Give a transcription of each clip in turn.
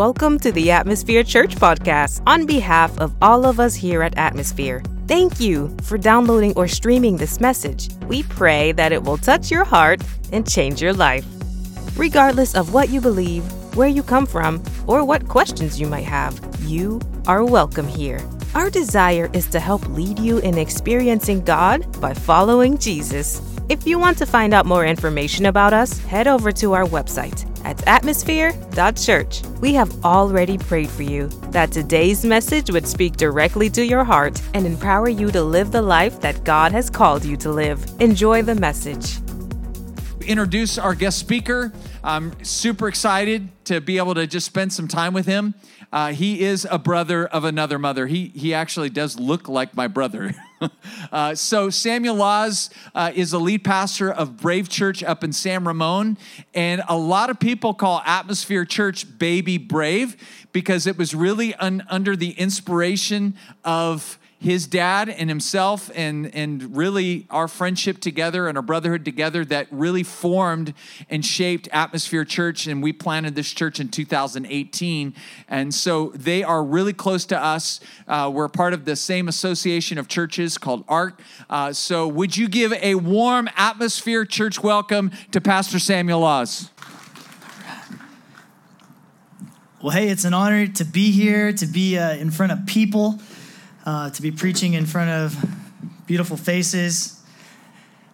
Welcome to the Atmosphere Church podcast on behalf of all of us here at Atmosphere. Thank you for downloading or streaming this message. We pray that it will touch your heart and change your life. Regardless of what you believe, where you come from, or what questions you might have, you are welcome here. Our desire is to help lead you in experiencing God by following Jesus. If you want to find out more information about us, head over to our website at atmosphere.church. We have already prayed for you that today's message would speak directly to your heart and empower you to live the life that God has called you to live. Enjoy the message. Introduce our guest speaker. I'm super excited to be able to just spend some time with him. Uh, he is a brother of another mother. He, he actually does look like my brother. uh, so, Samuel Laws uh, is the lead pastor of Brave Church up in San Ramon. And a lot of people call Atmosphere Church Baby Brave because it was really un- under the inspiration of his dad and himself and and really our friendship together and our brotherhood together that really formed and shaped atmosphere church and we planted this church in 2018 and so they are really close to us. Uh, we're part of the same association of churches called ARC. Uh, so would you give a warm atmosphere church welcome to pastor samuel laws well hey it's an honor to be here to be uh, in front of people uh, to be preaching in front of beautiful faces.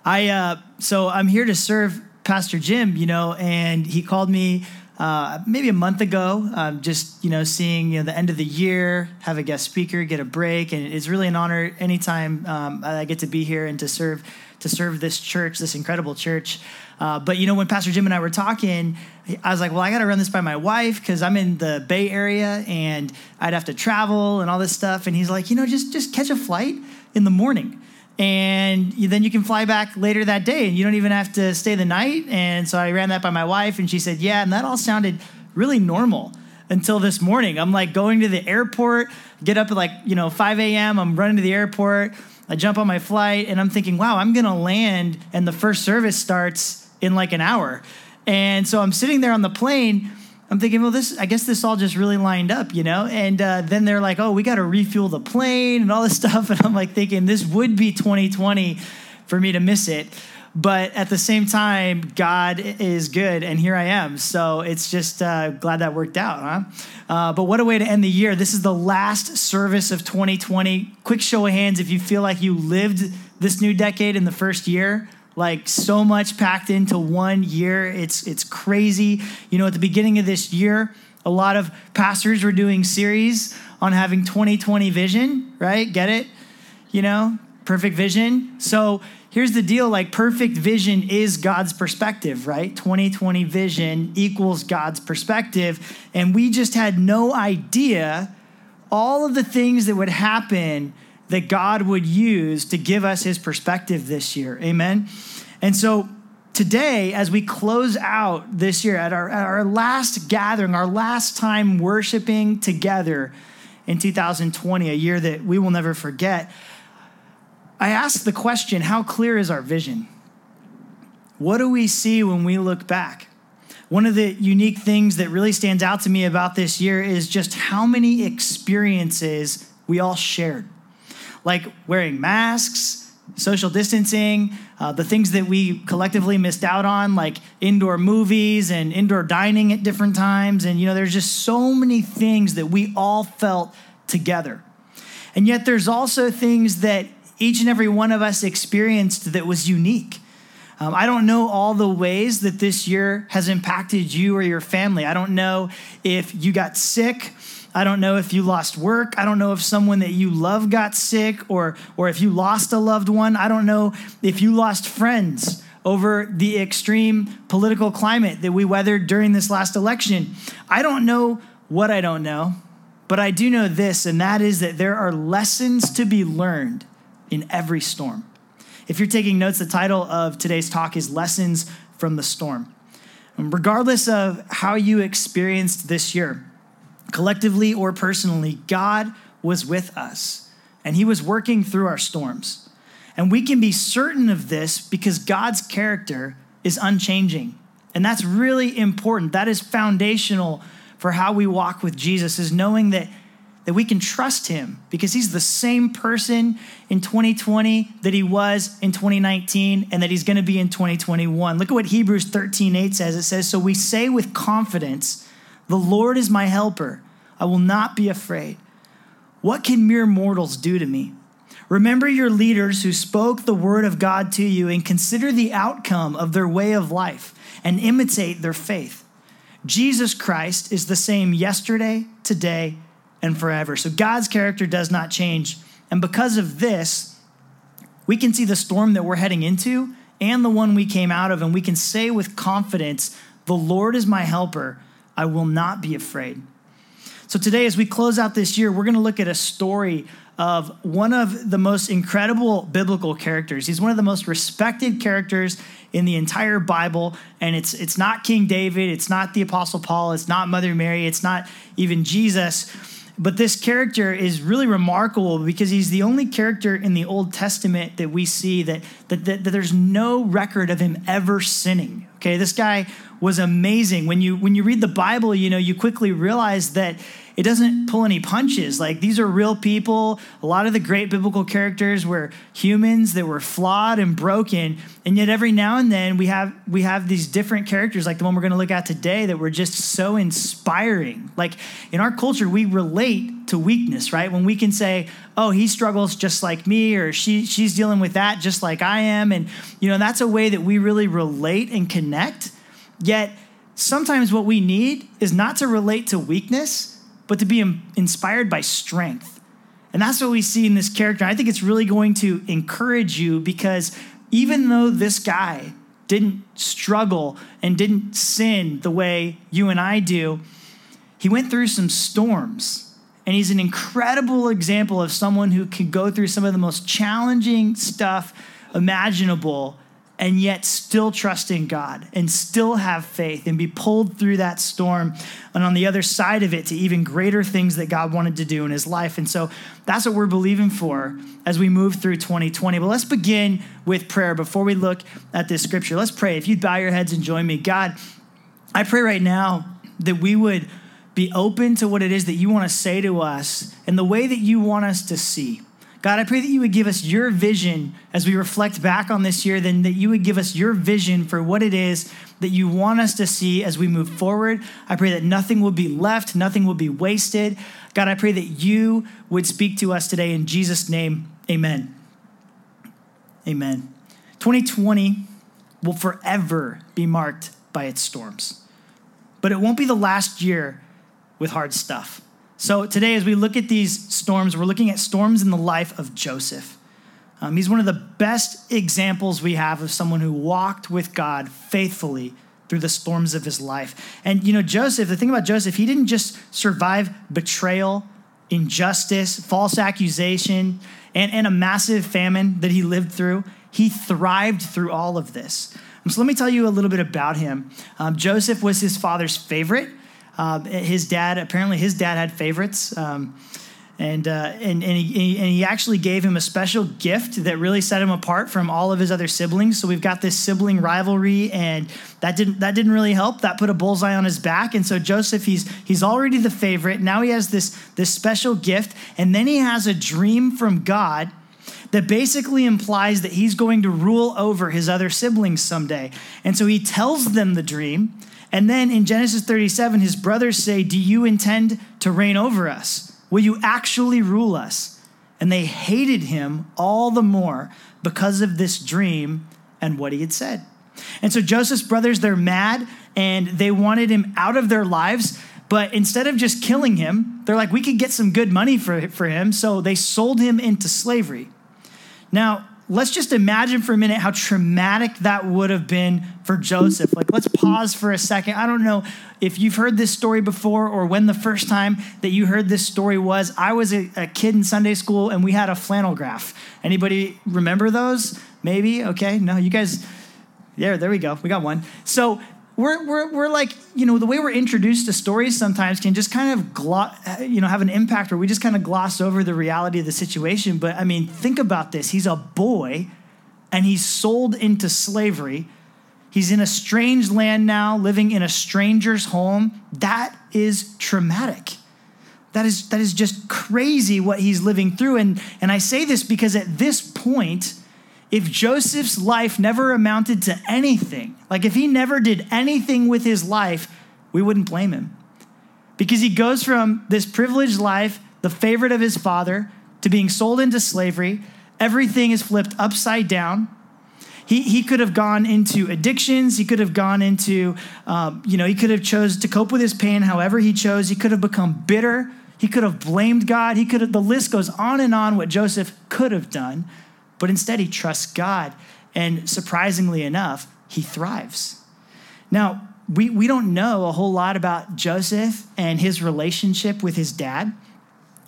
I uh, so I'm here to serve Pastor Jim, you know, and he called me uh, maybe a month ago, um, just you know, seeing you know the end of the year, have a guest speaker, get a break, and it's really an honor anytime um, I get to be here and to serve to serve this church, this incredible church. Uh, but you know, when Pastor Jim and I were talking, I was like, well, I got to run this by my wife because I'm in the Bay Area and I'd have to travel and all this stuff. And he's like, you know, just just catch a flight in the morning. And then you can fly back later that day and you don't even have to stay the night. And so I ran that by my wife and she said, yeah. And that all sounded really normal until this morning. I'm like going to the airport, get up at like, you know, 5 a.m. I'm running to the airport. I jump on my flight and I'm thinking, wow, I'm going to land and the first service starts in like an hour. And so I'm sitting there on the plane. I'm thinking, well, this, I guess this all just really lined up, you know? And uh, then they're like, oh, we got to refuel the plane and all this stuff. And I'm like thinking, this would be 2020 for me to miss it. But at the same time, God is good, and here I am. So it's just uh, glad that worked out, huh? Uh, but what a way to end the year. This is the last service of 2020. Quick show of hands if you feel like you lived this new decade in the first year like so much packed into one year. It's it's crazy. You know, at the beginning of this year, a lot of pastors were doing series on having 2020 vision, right? Get it? You know, perfect vision. So here's the deal like perfect vision is God's perspective, right? 2020 vision equals God's perspective. And we just had no idea all of the things that would happen that God would use to give us his perspective this year. Amen. And so today, as we close out this year, at our, at our last gathering, our last time worshiping together in 2020, a year that we will never forget, I ask the question how clear is our vision? What do we see when we look back? One of the unique things that really stands out to me about this year is just how many experiences we all shared like wearing masks, social distancing, uh, the things that we collectively missed out on, like indoor movies and indoor dining at different times. And, you know, there's just so many things that we all felt together. And yet, there's also things that each and every one of us experienced that was unique. Um, I don't know all the ways that this year has impacted you or your family. I don't know if you got sick I don't know if you lost work. I don't know if someone that you love got sick or, or if you lost a loved one. I don't know if you lost friends over the extreme political climate that we weathered during this last election. I don't know what I don't know, but I do know this, and that is that there are lessons to be learned in every storm. If you're taking notes, the title of today's talk is Lessons from the Storm. And regardless of how you experienced this year, collectively or personally, God was with us and He was working through our storms. And we can be certain of this because God's character is unchanging. And that's really important. That is foundational for how we walk with Jesus is knowing that, that we can trust him because he's the same person in 2020 that he was in 2019 and that he's going to be in 2021. Look at what Hebrews 13 8 says. It says, So we say with confidence, The Lord is my helper. I will not be afraid. What can mere mortals do to me? Remember your leaders who spoke the word of God to you and consider the outcome of their way of life and imitate their faith. Jesus Christ is the same yesterday, today, and forever. So God's character does not change. And because of this, we can see the storm that we're heading into and the one we came out of, and we can say with confidence, The Lord is my helper. I will not be afraid. So today, as we close out this year, we're going to look at a story of one of the most incredible biblical characters. He's one of the most respected characters in the entire Bible, and it's it's not King David, it's not the Apostle Paul, it's not Mother Mary, it's not even Jesus. But this character is really remarkable because he's the only character in the Old Testament that we see that, that, that, that there's no record of him ever sinning. Okay, this guy was amazing. When you when you read the Bible, you know, you quickly realize that it doesn't pull any punches. Like these are real people. A lot of the great biblical characters were humans that were flawed and broken, and yet every now and then we have we have these different characters, like the one we're going to look at today, that were just so inspiring. Like in our culture, we relate to weakness, right? When we can say, "Oh, he struggles just like me," or "She she's dealing with that just like I am," and you know that's a way that we really relate and connect. Yet sometimes what we need is not to relate to weakness but to be inspired by strength. And that's what we see in this character. I think it's really going to encourage you because even though this guy didn't struggle and didn't sin the way you and I do, he went through some storms. And he's an incredible example of someone who can go through some of the most challenging stuff imaginable and yet still trust in God and still have faith and be pulled through that storm and on the other side of it to even greater things that God wanted to do in his life. And so that's what we're believing for as we move through 2020. But let's begin with prayer before we look at this scripture. Let's pray. If you'd bow your heads and join me, God, I pray right now that we would be open to what it is that you want to say to us and the way that you want us to see. God, I pray that you would give us your vision as we reflect back on this year, then that you would give us your vision for what it is that you want us to see as we move forward. I pray that nothing will be left, nothing will be wasted. God, I pray that you would speak to us today in Jesus' name. Amen. Amen. 2020 will forever be marked by its storms, but it won't be the last year with hard stuff. So today, as we look at these storms, we're looking at storms in the life of Joseph. Um, he's one of the best examples we have of someone who walked with God faithfully through the storms of his life. And you know, Joseph, the thing about Joseph, he didn't just survive betrayal, injustice, false accusation, and, and a massive famine that he lived through. He thrived through all of this. So let me tell you a little bit about him. Um, Joseph was his father's favorite. Uh, his dad, apparently, his dad had favorites. Um, and, uh, and, and, he, and he actually gave him a special gift that really set him apart from all of his other siblings. So we've got this sibling rivalry, and that didn't that didn't really help. That put a bullseye on his back. And so Joseph, he's he's already the favorite. Now he has this this special gift, and then he has a dream from God that basically implies that he's going to rule over his other siblings someday. And so he tells them the dream. And then in Genesis 37, his brothers say, Do you intend to reign over us? Will you actually rule us? And they hated him all the more because of this dream and what he had said. And so Joseph's brothers, they're mad and they wanted him out of their lives. But instead of just killing him, they're like, we could get some good money for, for him. So they sold him into slavery. Now, let's just imagine for a minute how traumatic that would have been for Joseph. Like, let's pause for a second. I don't know if you've heard this story before or when the first time that you heard this story was. I was a, a kid in Sunday school and we had a flannel graph. Anybody remember those? Maybe? Okay. No, you guys. There, there we go. We got one. So we're, we're, we're like, you know, the way we're introduced to stories sometimes can just kind of, glo- you know, have an impact where we just kind of gloss over the reality of the situation. But I mean, think about this. He's a boy and he's sold into slavery. He's in a strange land now, living in a stranger's home. That is traumatic. That is, that is just crazy what he's living through. And, and I say this because at this point, if Joseph's life never amounted to anything, like if he never did anything with his life, we wouldn't blame him. Because he goes from this privileged life, the favorite of his father, to being sold into slavery. Everything is flipped upside down. He, he could have gone into addictions. He could have gone into, um, you know, he could have chose to cope with his pain however he chose. He could have become bitter. He could have blamed God. He could have, the list goes on and on what Joseph could have done, but instead he trusts God. And surprisingly enough, he thrives. Now, we, we don't know a whole lot about Joseph and his relationship with his dad,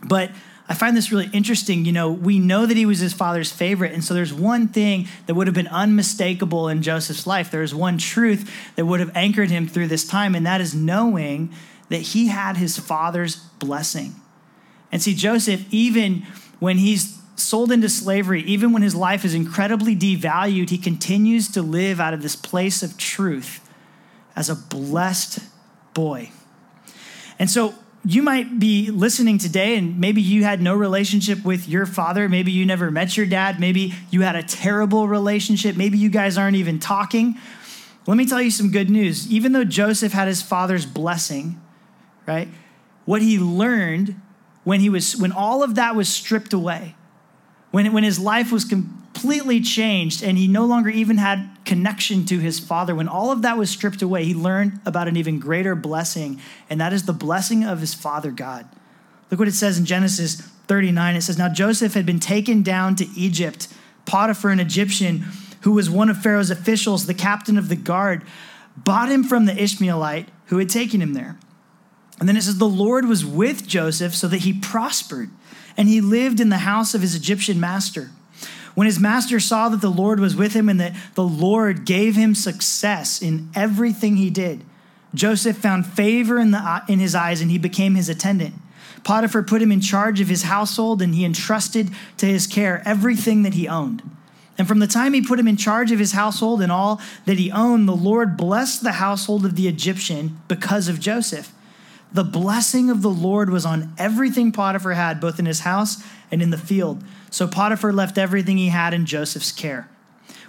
but I find this really interesting. You know, we know that he was his father's favorite. And so there's one thing that would have been unmistakable in Joseph's life. There's one truth that would have anchored him through this time, and that is knowing that he had his father's blessing. And see, Joseph, even when he's sold into slavery, even when his life is incredibly devalued, he continues to live out of this place of truth as a blessed boy. And so you might be listening today and maybe you had no relationship with your father. Maybe you never met your dad. Maybe you had a terrible relationship. Maybe you guys aren't even talking. Let me tell you some good news. Even though Joseph had his father's blessing, right? What he learned when he was when all of that was stripped away, when, when his life was completely changed and he no longer even had connection to his father, when all of that was stripped away, he learned about an even greater blessing, and that is the blessing of his father God. Look what it says in Genesis 39. It says, Now Joseph had been taken down to Egypt. Potiphar, an Egyptian, who was one of Pharaoh's officials, the captain of the guard, bought him from the Ishmaelite who had taken him there. And then it says, The Lord was with Joseph so that he prospered, and he lived in the house of his Egyptian master. When his master saw that the Lord was with him and that the Lord gave him success in everything he did, Joseph found favor in, the, in his eyes and he became his attendant. Potiphar put him in charge of his household and he entrusted to his care everything that he owned. And from the time he put him in charge of his household and all that he owned, the Lord blessed the household of the Egyptian because of Joseph. The blessing of the Lord was on everything Potiphar had, both in his house and in the field. So Potiphar left everything he had in Joseph's care.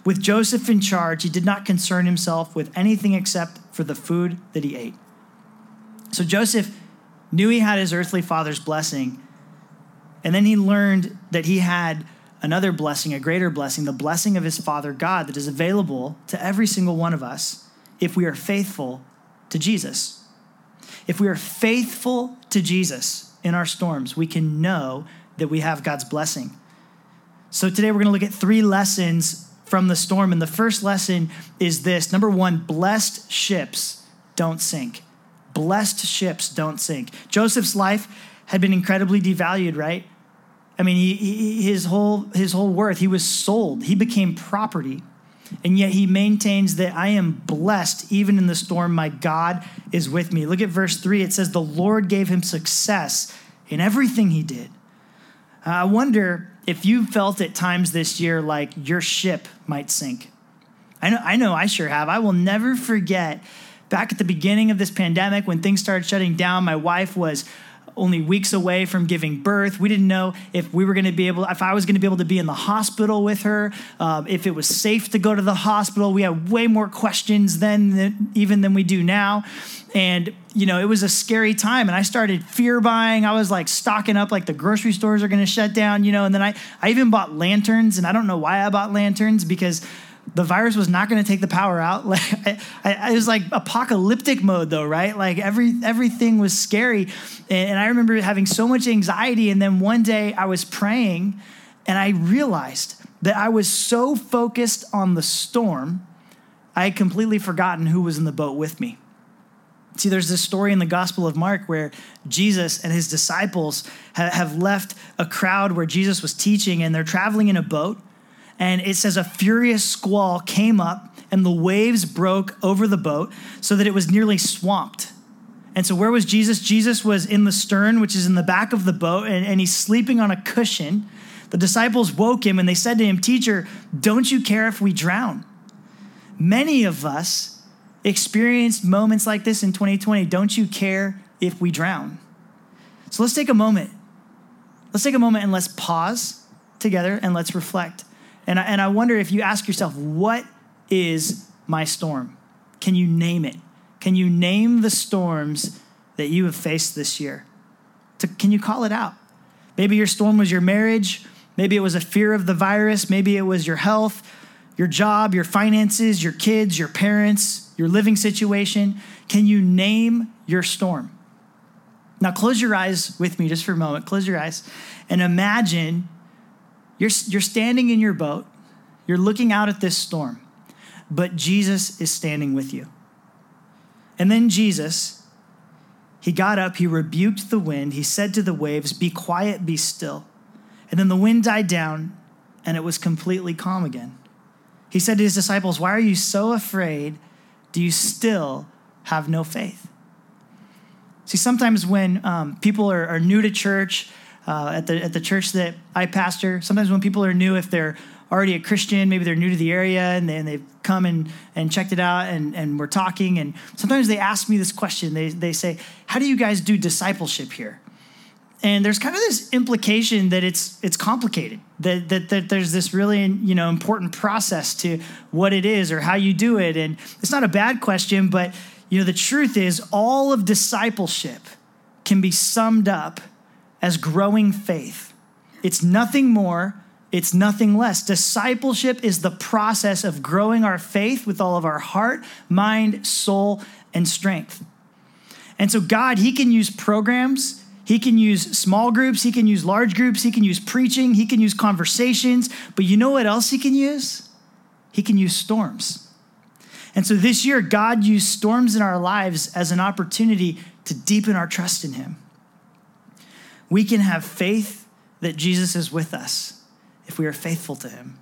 With Joseph in charge, he did not concern himself with anything except for the food that he ate. So Joseph knew he had his earthly father's blessing, and then he learned that he had another blessing, a greater blessing, the blessing of his father God that is available to every single one of us if we are faithful to Jesus. If we are faithful to Jesus in our storms, we can know that we have God's blessing. So today we're going to look at three lessons from the storm. And the first lesson is this number one, blessed ships don't sink. Blessed ships don't sink. Joseph's life had been incredibly devalued, right? I mean, he, he, his whole his whole worth. He was sold. He became property. And yet he maintains that I am blessed even in the storm. My God is with me. Look at verse 3. It says, The Lord gave him success in everything he did. Uh, I wonder if you felt at times this year like your ship might sink. I know, I know I sure have. I will never forget back at the beginning of this pandemic when things started shutting down, my wife was only weeks away from giving birth. We didn't know if we were going to be able, if I was going to be able to be in the hospital with her, um, if it was safe to go to the hospital. We had way more questions then, than, even than we do now. And, you know, it was a scary time. And I started fear buying. I was like stocking up, like the grocery stores are going to shut down, you know. And then I, I even bought lanterns. And I don't know why I bought lanterns because the virus was not going to take the power out. Like I, I, it was like apocalyptic mode, though, right? Like every everything was scary, and, and I remember having so much anxiety. And then one day I was praying, and I realized that I was so focused on the storm, I had completely forgotten who was in the boat with me. See, there's this story in the Gospel of Mark where Jesus and his disciples have left a crowd where Jesus was teaching, and they're traveling in a boat and it says a furious squall came up and the waves broke over the boat so that it was nearly swamped. And so, where was Jesus? Jesus was in the stern, which is in the back of the boat, and, and he's sleeping on a cushion. The disciples woke him and they said to him, Teacher, don't you care if we drown? Many of us experienced moments like this in 2020. Don't you care if we drown? So let's take a moment. Let's take a moment and let's pause together and let's reflect. And I, and I wonder if you ask yourself, what is my storm? Can you name it? Can you name the storms that you have faced this year? To, can you call it out? Maybe your storm was your marriage. Maybe it was a fear of the virus. Maybe it was your health, your job, your finances, your kids, your parents, your living situation. Can you name your storm? Now, close your eyes with me just for a moment. Close your eyes and imagine you're, you're standing in your boat, you're looking out at this storm, but Jesus is standing with you. And then Jesus, he got up, he rebuked the wind, he said to the waves, Be quiet, be still. And then the wind died down, and it was completely calm again. He said to his disciples, Why are you so afraid? Do you still have no faith? See, sometimes when um, people are, are, new to church, uh, at, the, at the church that I pastor, sometimes when people are new, if they're already a Christian, maybe they're new to the area and, they, and they've come and, and checked it out and, and we're talking. And sometimes they ask me this question. They, they say, How do you guys do discipleship here? And there's kind of this implication that it's it's complicated. That, that that there's this really you know important process to what it is or how you do it. And it's not a bad question, but you know, the truth is, all of discipleship can be summed up as growing faith. It's nothing more, it's nothing less. Discipleship is the process of growing our faith with all of our heart, mind, soul, and strength. And so, God, He can use programs, He can use small groups, He can use large groups, He can use preaching, He can use conversations. But you know what else He can use? He can use storms. And so this year, God used storms in our lives as an opportunity to deepen our trust in Him. We can have faith that Jesus is with us if we are faithful to Him.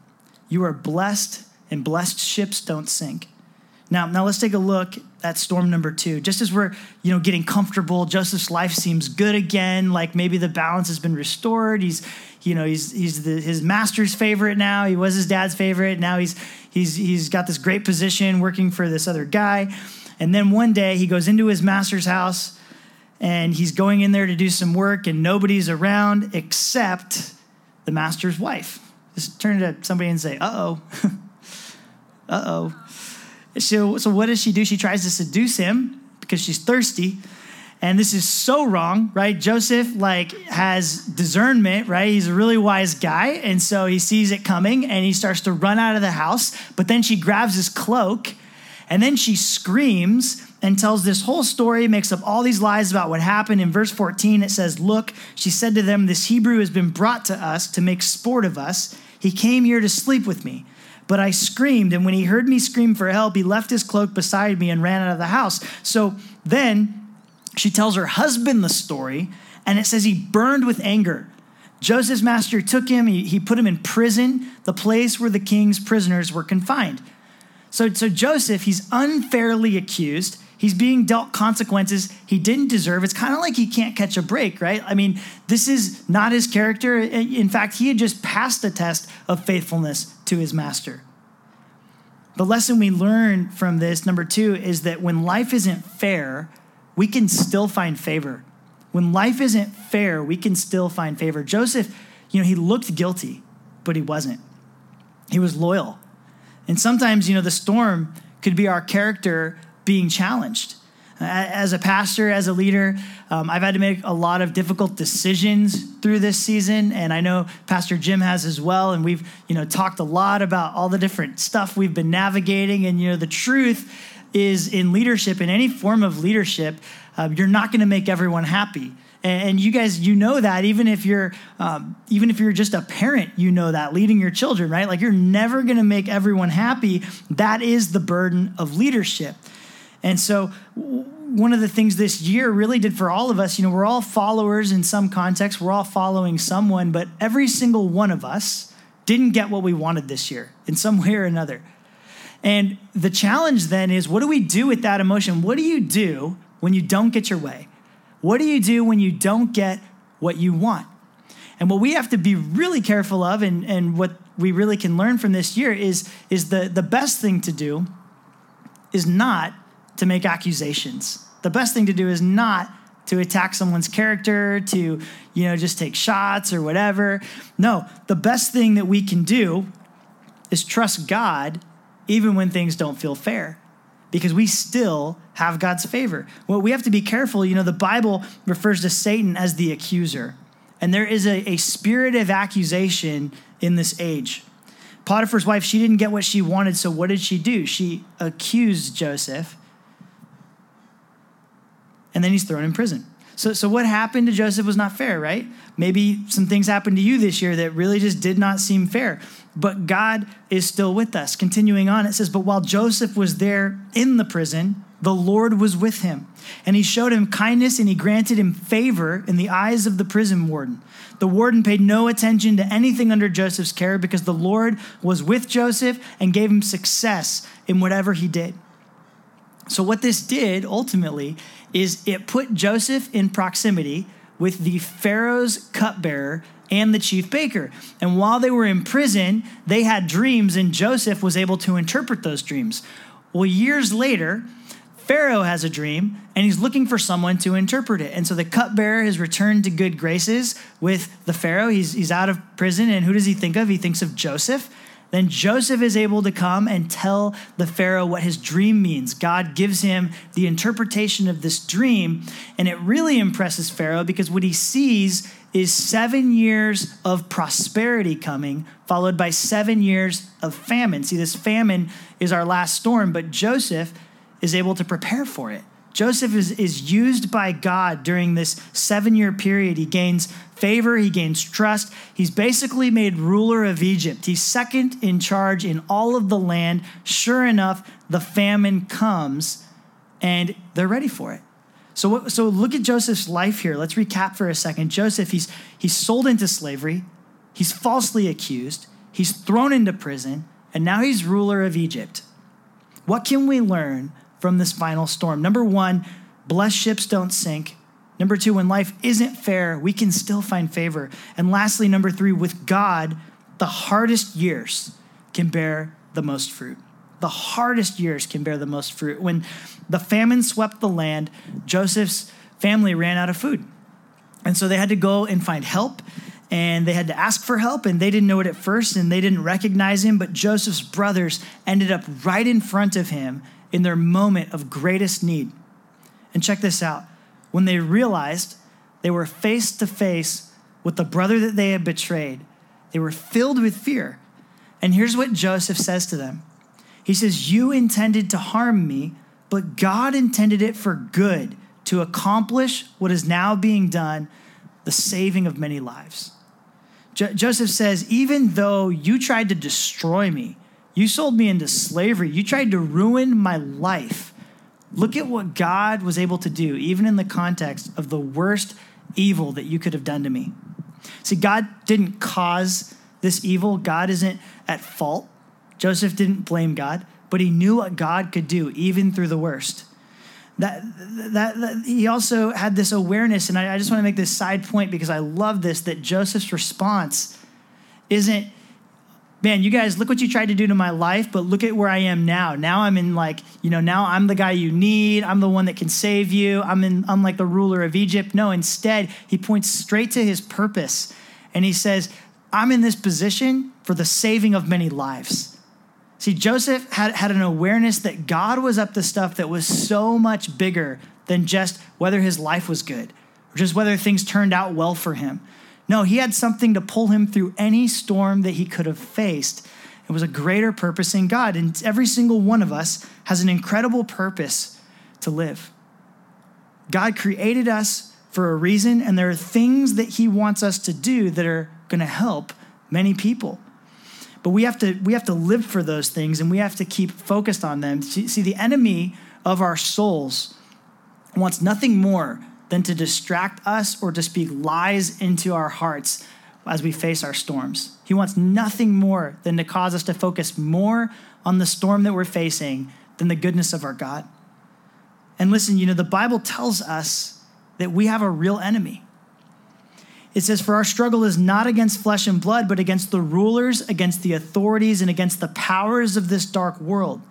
You are blessed, and blessed ships don't sink. Now, now let's take a look at storm number two. Just as we're, you know, getting comfortable, Joseph's life seems good again. Like maybe the balance has been restored. He's, you know, he's he's the, his master's favorite now. He was his dad's favorite. Now he's he's he's got this great position working for this other guy. And then one day he goes into his master's house, and he's going in there to do some work, and nobody's around except the master's wife. Just turn to somebody and say, "Uh oh, uh oh." So, so what does she do? She tries to seduce him because she's thirsty. And this is so wrong, right? Joseph like has discernment, right? He's a really wise guy, and so he sees it coming and he starts to run out of the house, but then she grabs his cloak and then she screams and tells this whole story, makes up all these lies about what happened. In verse 14, it says, Look, she said to them, This Hebrew has been brought to us to make sport of us. He came here to sleep with me. But I screamed, and when he heard me scream for help, he left his cloak beside me and ran out of the house. So then she tells her husband the story, and it says he burned with anger. Joseph's master took him, he, he put him in prison, the place where the king's prisoners were confined. So, so Joseph, he's unfairly accused. He's being dealt consequences he didn't deserve. It's kind of like he can't catch a break, right? I mean, this is not his character. In fact, he had just passed the test of faithfulness to his master. The lesson we learn from this, number two, is that when life isn't fair, we can still find favor. When life isn't fair, we can still find favor. Joseph, you know, he looked guilty, but he wasn't. He was loyal. And sometimes, you know, the storm could be our character being challenged. As a pastor, as a leader, um, I've had to make a lot of difficult decisions through this season, and I know Pastor Jim has as well. And we've, you know, talked a lot about all the different stuff we've been navigating. And you know, the truth is, in leadership, in any form of leadership, uh, you're not going to make everyone happy and you guys you know that even if you're um, even if you're just a parent you know that leading your children right like you're never going to make everyone happy that is the burden of leadership and so, one of the things this year really did for all of us, you know, we're all followers in some context, we're all following someone, but every single one of us didn't get what we wanted this year in some way or another. And the challenge then is what do we do with that emotion? What do you do when you don't get your way? What do you do when you don't get what you want? And what we have to be really careful of, and, and what we really can learn from this year, is, is the, the best thing to do is not to make accusations. The best thing to do is not to attack someone's character, to, you know, just take shots or whatever. No, the best thing that we can do is trust God even when things don't feel fair because we still have God's favor. Well, we have to be careful. You know, the Bible refers to Satan as the accuser, and there is a, a spirit of accusation in this age. Potiphar's wife, she didn't get what she wanted, so what did she do? She accused Joseph, and then he's thrown in prison. So, so what happened to Joseph was not fair, right? Maybe some things happened to you this year that really just did not seem fair. But God is still with us. Continuing on, it says, But while Joseph was there in the prison, the Lord was with him. And he showed him kindness and he granted him favor in the eyes of the prison warden. The warden paid no attention to anything under Joseph's care because the Lord was with Joseph and gave him success in whatever he did. So, what this did ultimately is it put Joseph in proximity with the Pharaoh's cupbearer and the chief baker. And while they were in prison, they had dreams, and Joseph was able to interpret those dreams. Well, years later, Pharaoh has a dream and he's looking for someone to interpret it. And so the cupbearer has returned to good graces with the Pharaoh. He's, he's out of prison. And who does he think of? He thinks of Joseph. Then Joseph is able to come and tell the Pharaoh what his dream means. God gives him the interpretation of this dream, and it really impresses Pharaoh because what he sees is seven years of prosperity coming, followed by seven years of famine. See, this famine is our last storm, but Joseph is able to prepare for it. Joseph is, is used by God during this seven year period. He gains favor, he gains trust. He's basically made ruler of Egypt. He's second in charge in all of the land. Sure enough, the famine comes and they're ready for it. So, so look at Joseph's life here. Let's recap for a second. Joseph, he's, he's sold into slavery, he's falsely accused, he's thrown into prison, and now he's ruler of Egypt. What can we learn from this final storm. Number one, blessed ships don't sink. Number two, when life isn't fair, we can still find favor. And lastly, number three, with God, the hardest years can bear the most fruit. The hardest years can bear the most fruit. When the famine swept the land, Joseph's family ran out of food. And so they had to go and find help and they had to ask for help and they didn't know it at first and they didn't recognize him but joseph's brothers ended up right in front of him in their moment of greatest need. And check this out when they realized they were face to face with the brother that they had betrayed, they were filled with fear. And here's what Joseph says to them He says, You intended to harm me, but God intended it for good to accomplish what is now being done, the saving of many lives. Jo- Joseph says, Even though you tried to destroy me, you sold me into slavery. You tried to ruin my life. Look at what God was able to do, even in the context of the worst evil that you could have done to me. See, God didn't cause this evil, God isn't at fault. Joseph didn't blame God, but he knew what God could do, even through the worst. That, that, that he also had this awareness, and I, I just want to make this side point because I love this that Joseph's response isn't man, you guys, look what you tried to do to my life, but look at where I am now. Now I'm in like, you know, now I'm the guy you need. I'm the one that can save you. I'm in, I'm like the ruler of Egypt. No, instead, he points straight to his purpose and he says, I'm in this position for the saving of many lives. See, Joseph had, had an awareness that God was up to stuff that was so much bigger than just whether his life was good or just whether things turned out well for him. No, he had something to pull him through any storm that he could have faced. It was a greater purpose in God. And every single one of us has an incredible purpose to live. God created us for a reason, and there are things that he wants us to do that are going to help many people. But we have to we have to live for those things and we have to keep focused on them. See, the enemy of our souls wants nothing more than to distract us or to speak lies into our hearts as we face our storms. He wants nothing more than to cause us to focus more on the storm that we're facing than the goodness of our God. And listen, you know, the Bible tells us that we have a real enemy. It says, For our struggle is not against flesh and blood, but against the rulers, against the authorities, and against the powers of this dark world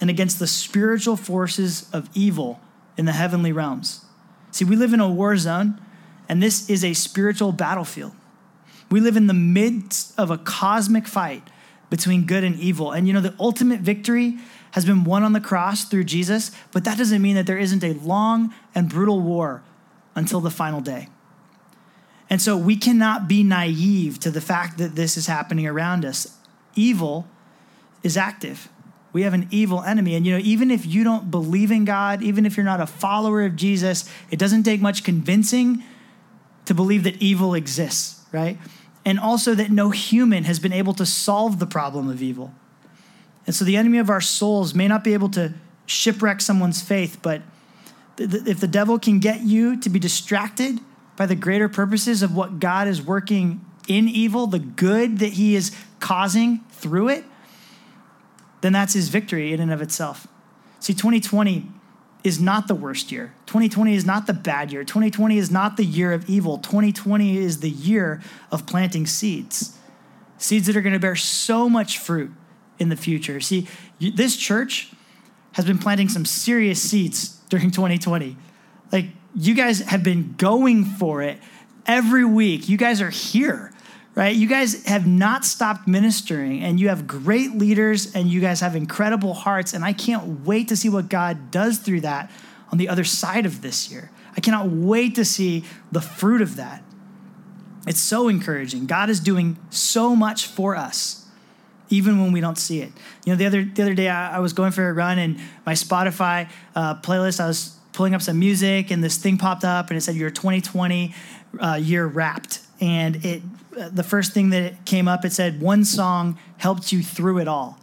and against the spiritual forces of evil in the heavenly realms. See, we live in a war zone, and this is a spiritual battlefield. We live in the midst of a cosmic fight between good and evil. And you know, the ultimate victory has been won on the cross through Jesus, but that doesn't mean that there isn't a long and brutal war until the final day. And so we cannot be naive to the fact that this is happening around us. Evil is active. We have an evil enemy. And you know, even if you don't believe in God, even if you're not a follower of Jesus, it doesn't take much convincing to believe that evil exists, right? And also that no human has been able to solve the problem of evil. And so the enemy of our souls may not be able to shipwreck someone's faith, but if the devil can get you to be distracted by the greater purposes of what God is working in evil, the good that he is causing through it, then that's his victory in and of itself. See, 2020 is not the worst year. 2020 is not the bad year. 2020 is not the year of evil. 2020 is the year of planting seeds. Seeds that are going to bear so much fruit in the future. See, this church has been planting some serious seeds during 2020. Like, you guys have been going for it every week. You guys are here right? You guys have not stopped ministering and you have great leaders and you guys have incredible hearts. And I can't wait to see what God does through that on the other side of this year. I cannot wait to see the fruit of that. It's so encouraging. God is doing so much for us, even when we don't see it. You know, the other the other day I, I was going for a run and my Spotify uh, playlist, I was pulling up some music and this thing popped up and it said your 2020 uh, year wrapped and it the first thing that came up it said one song helped you through it all.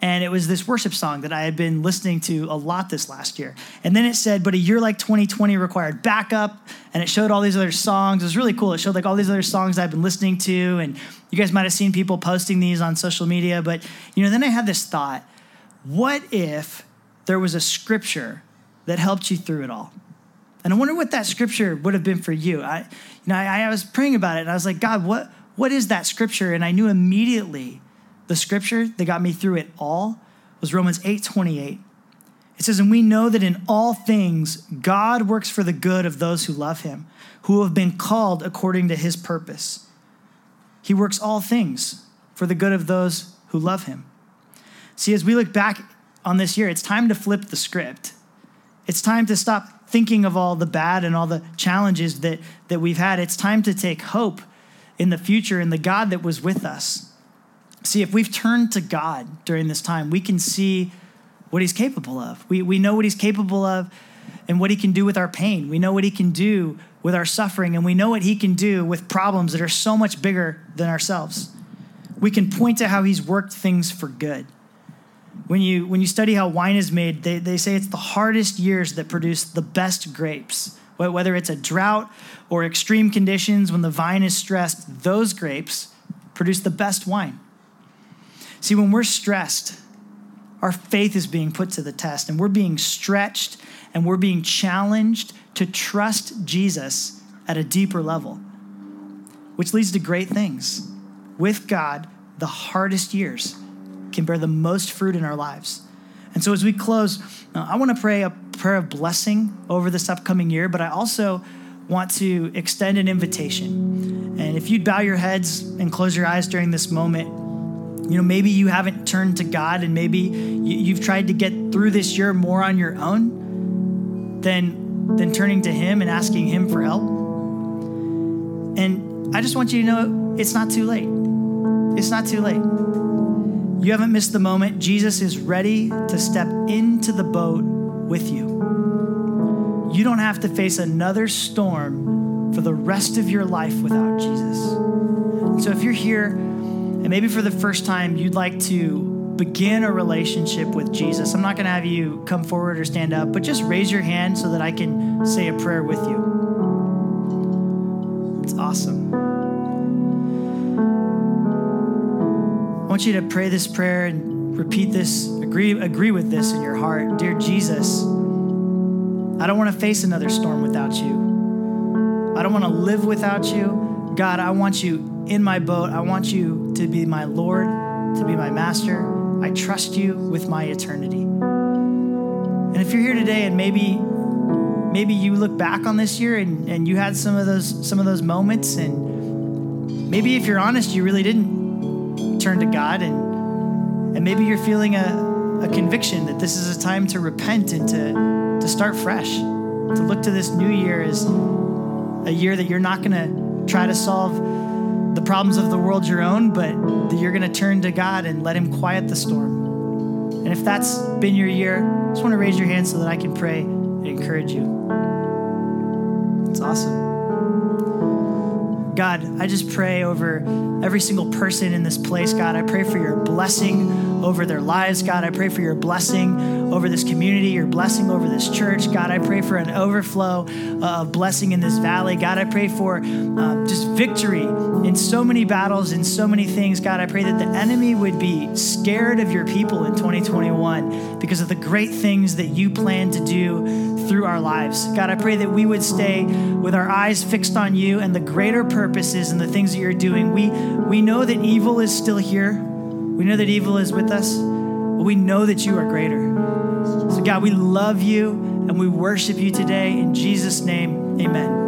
And it was this worship song that i had been listening to a lot this last year. And then it said but a year like 2020 required backup and it showed all these other songs. It was really cool. It showed like all these other songs i've been listening to and you guys might have seen people posting these on social media but you know then i had this thought what if there was a scripture that helped you through it all? And I wonder what that scripture would have been for you. I, you know, I, I was praying about it and I was like, God, what, what is that scripture? And I knew immediately the scripture that got me through it all was Romans 8 28. It says, And we know that in all things God works for the good of those who love him, who have been called according to his purpose. He works all things for the good of those who love him. See, as we look back on this year, it's time to flip the script. It's time to stop thinking of all the bad and all the challenges that, that we've had. It's time to take hope in the future in the God that was with us. See, if we've turned to God during this time, we can see what He's capable of. We, we know what He's capable of and what He can do with our pain. We know what He can do with our suffering, and we know what He can do with problems that are so much bigger than ourselves. We can point to how He's worked things for good. When you, when you study how wine is made, they, they say it's the hardest years that produce the best grapes. Whether it's a drought or extreme conditions, when the vine is stressed, those grapes produce the best wine. See, when we're stressed, our faith is being put to the test and we're being stretched and we're being challenged to trust Jesus at a deeper level, which leads to great things. With God, the hardest years can bear the most fruit in our lives. And so as we close, uh, I want to pray a prayer of blessing over this upcoming year, but I also want to extend an invitation. And if you'd bow your heads and close your eyes during this moment, you know, maybe you haven't turned to God and maybe you've tried to get through this year more on your own than, than turning to Him and asking Him for help. And I just want you to know it's not too late. It's not too late. You haven't missed the moment. Jesus is ready to step into the boat with you. You don't have to face another storm for the rest of your life without Jesus. So if you're here and maybe for the first time you'd like to begin a relationship with Jesus, I'm not going to have you come forward or stand up, but just raise your hand so that I can say a prayer with you. It's awesome. Want you to pray this prayer and repeat this, agree, agree with this in your heart. Dear Jesus, I don't want to face another storm without you. I don't want to live without you. God, I want you in my boat. I want you to be my Lord, to be my master. I trust you with my eternity. And if you're here today and maybe maybe you look back on this year and, and you had some of those some of those moments and maybe if you're honest you really didn't turn to god and and maybe you're feeling a, a conviction that this is a time to repent and to to start fresh to look to this new year as a year that you're not going to try to solve the problems of the world your own but that you're going to turn to god and let him quiet the storm and if that's been your year I just want to raise your hand so that i can pray and encourage you it's awesome. God, I just pray over every single person in this place. God, I pray for your blessing over their lives. God, I pray for your blessing over this community, your blessing over this church. God, I pray for an overflow uh, of blessing in this valley. God, I pray for uh, just victory in so many battles, in so many things. God, I pray that the enemy would be scared of your people in 2021 because of the great things that you plan to do through our lives. God, I pray that we would stay with our eyes fixed on you and the greater purposes and the things that you're doing. We, we know that evil is still here, we know that evil is with us, but we know that you are greater. So, God, we love you and we worship you today. In Jesus' name, amen.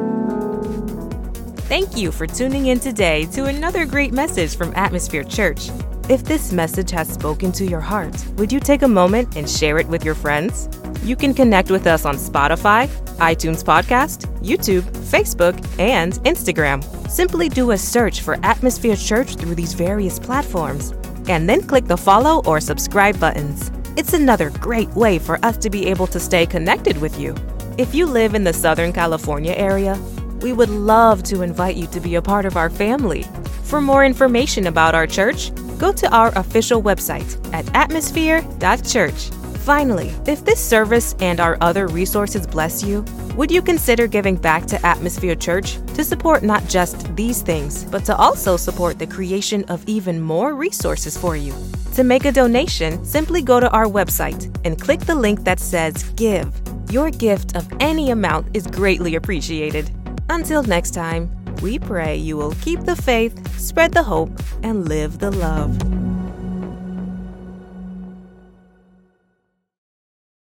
Thank you for tuning in today to another great message from Atmosphere Church. If this message has spoken to your heart, would you take a moment and share it with your friends? You can connect with us on Spotify, iTunes Podcast, YouTube, Facebook, and Instagram. Simply do a search for Atmosphere Church through these various platforms, and then click the follow or subscribe buttons. It's another great way for us to be able to stay connected with you. If you live in the Southern California area, we would love to invite you to be a part of our family. For more information about our church, go to our official website at atmosphere.church. Finally, if this service and our other resources bless you, would you consider giving back to Atmosphere Church to support not just these things, but to also support the creation of even more resources for you? To make a donation, simply go to our website and click the link that says Give. Your gift of any amount is greatly appreciated. Until next time, we pray you will keep the faith, spread the hope, and live the love.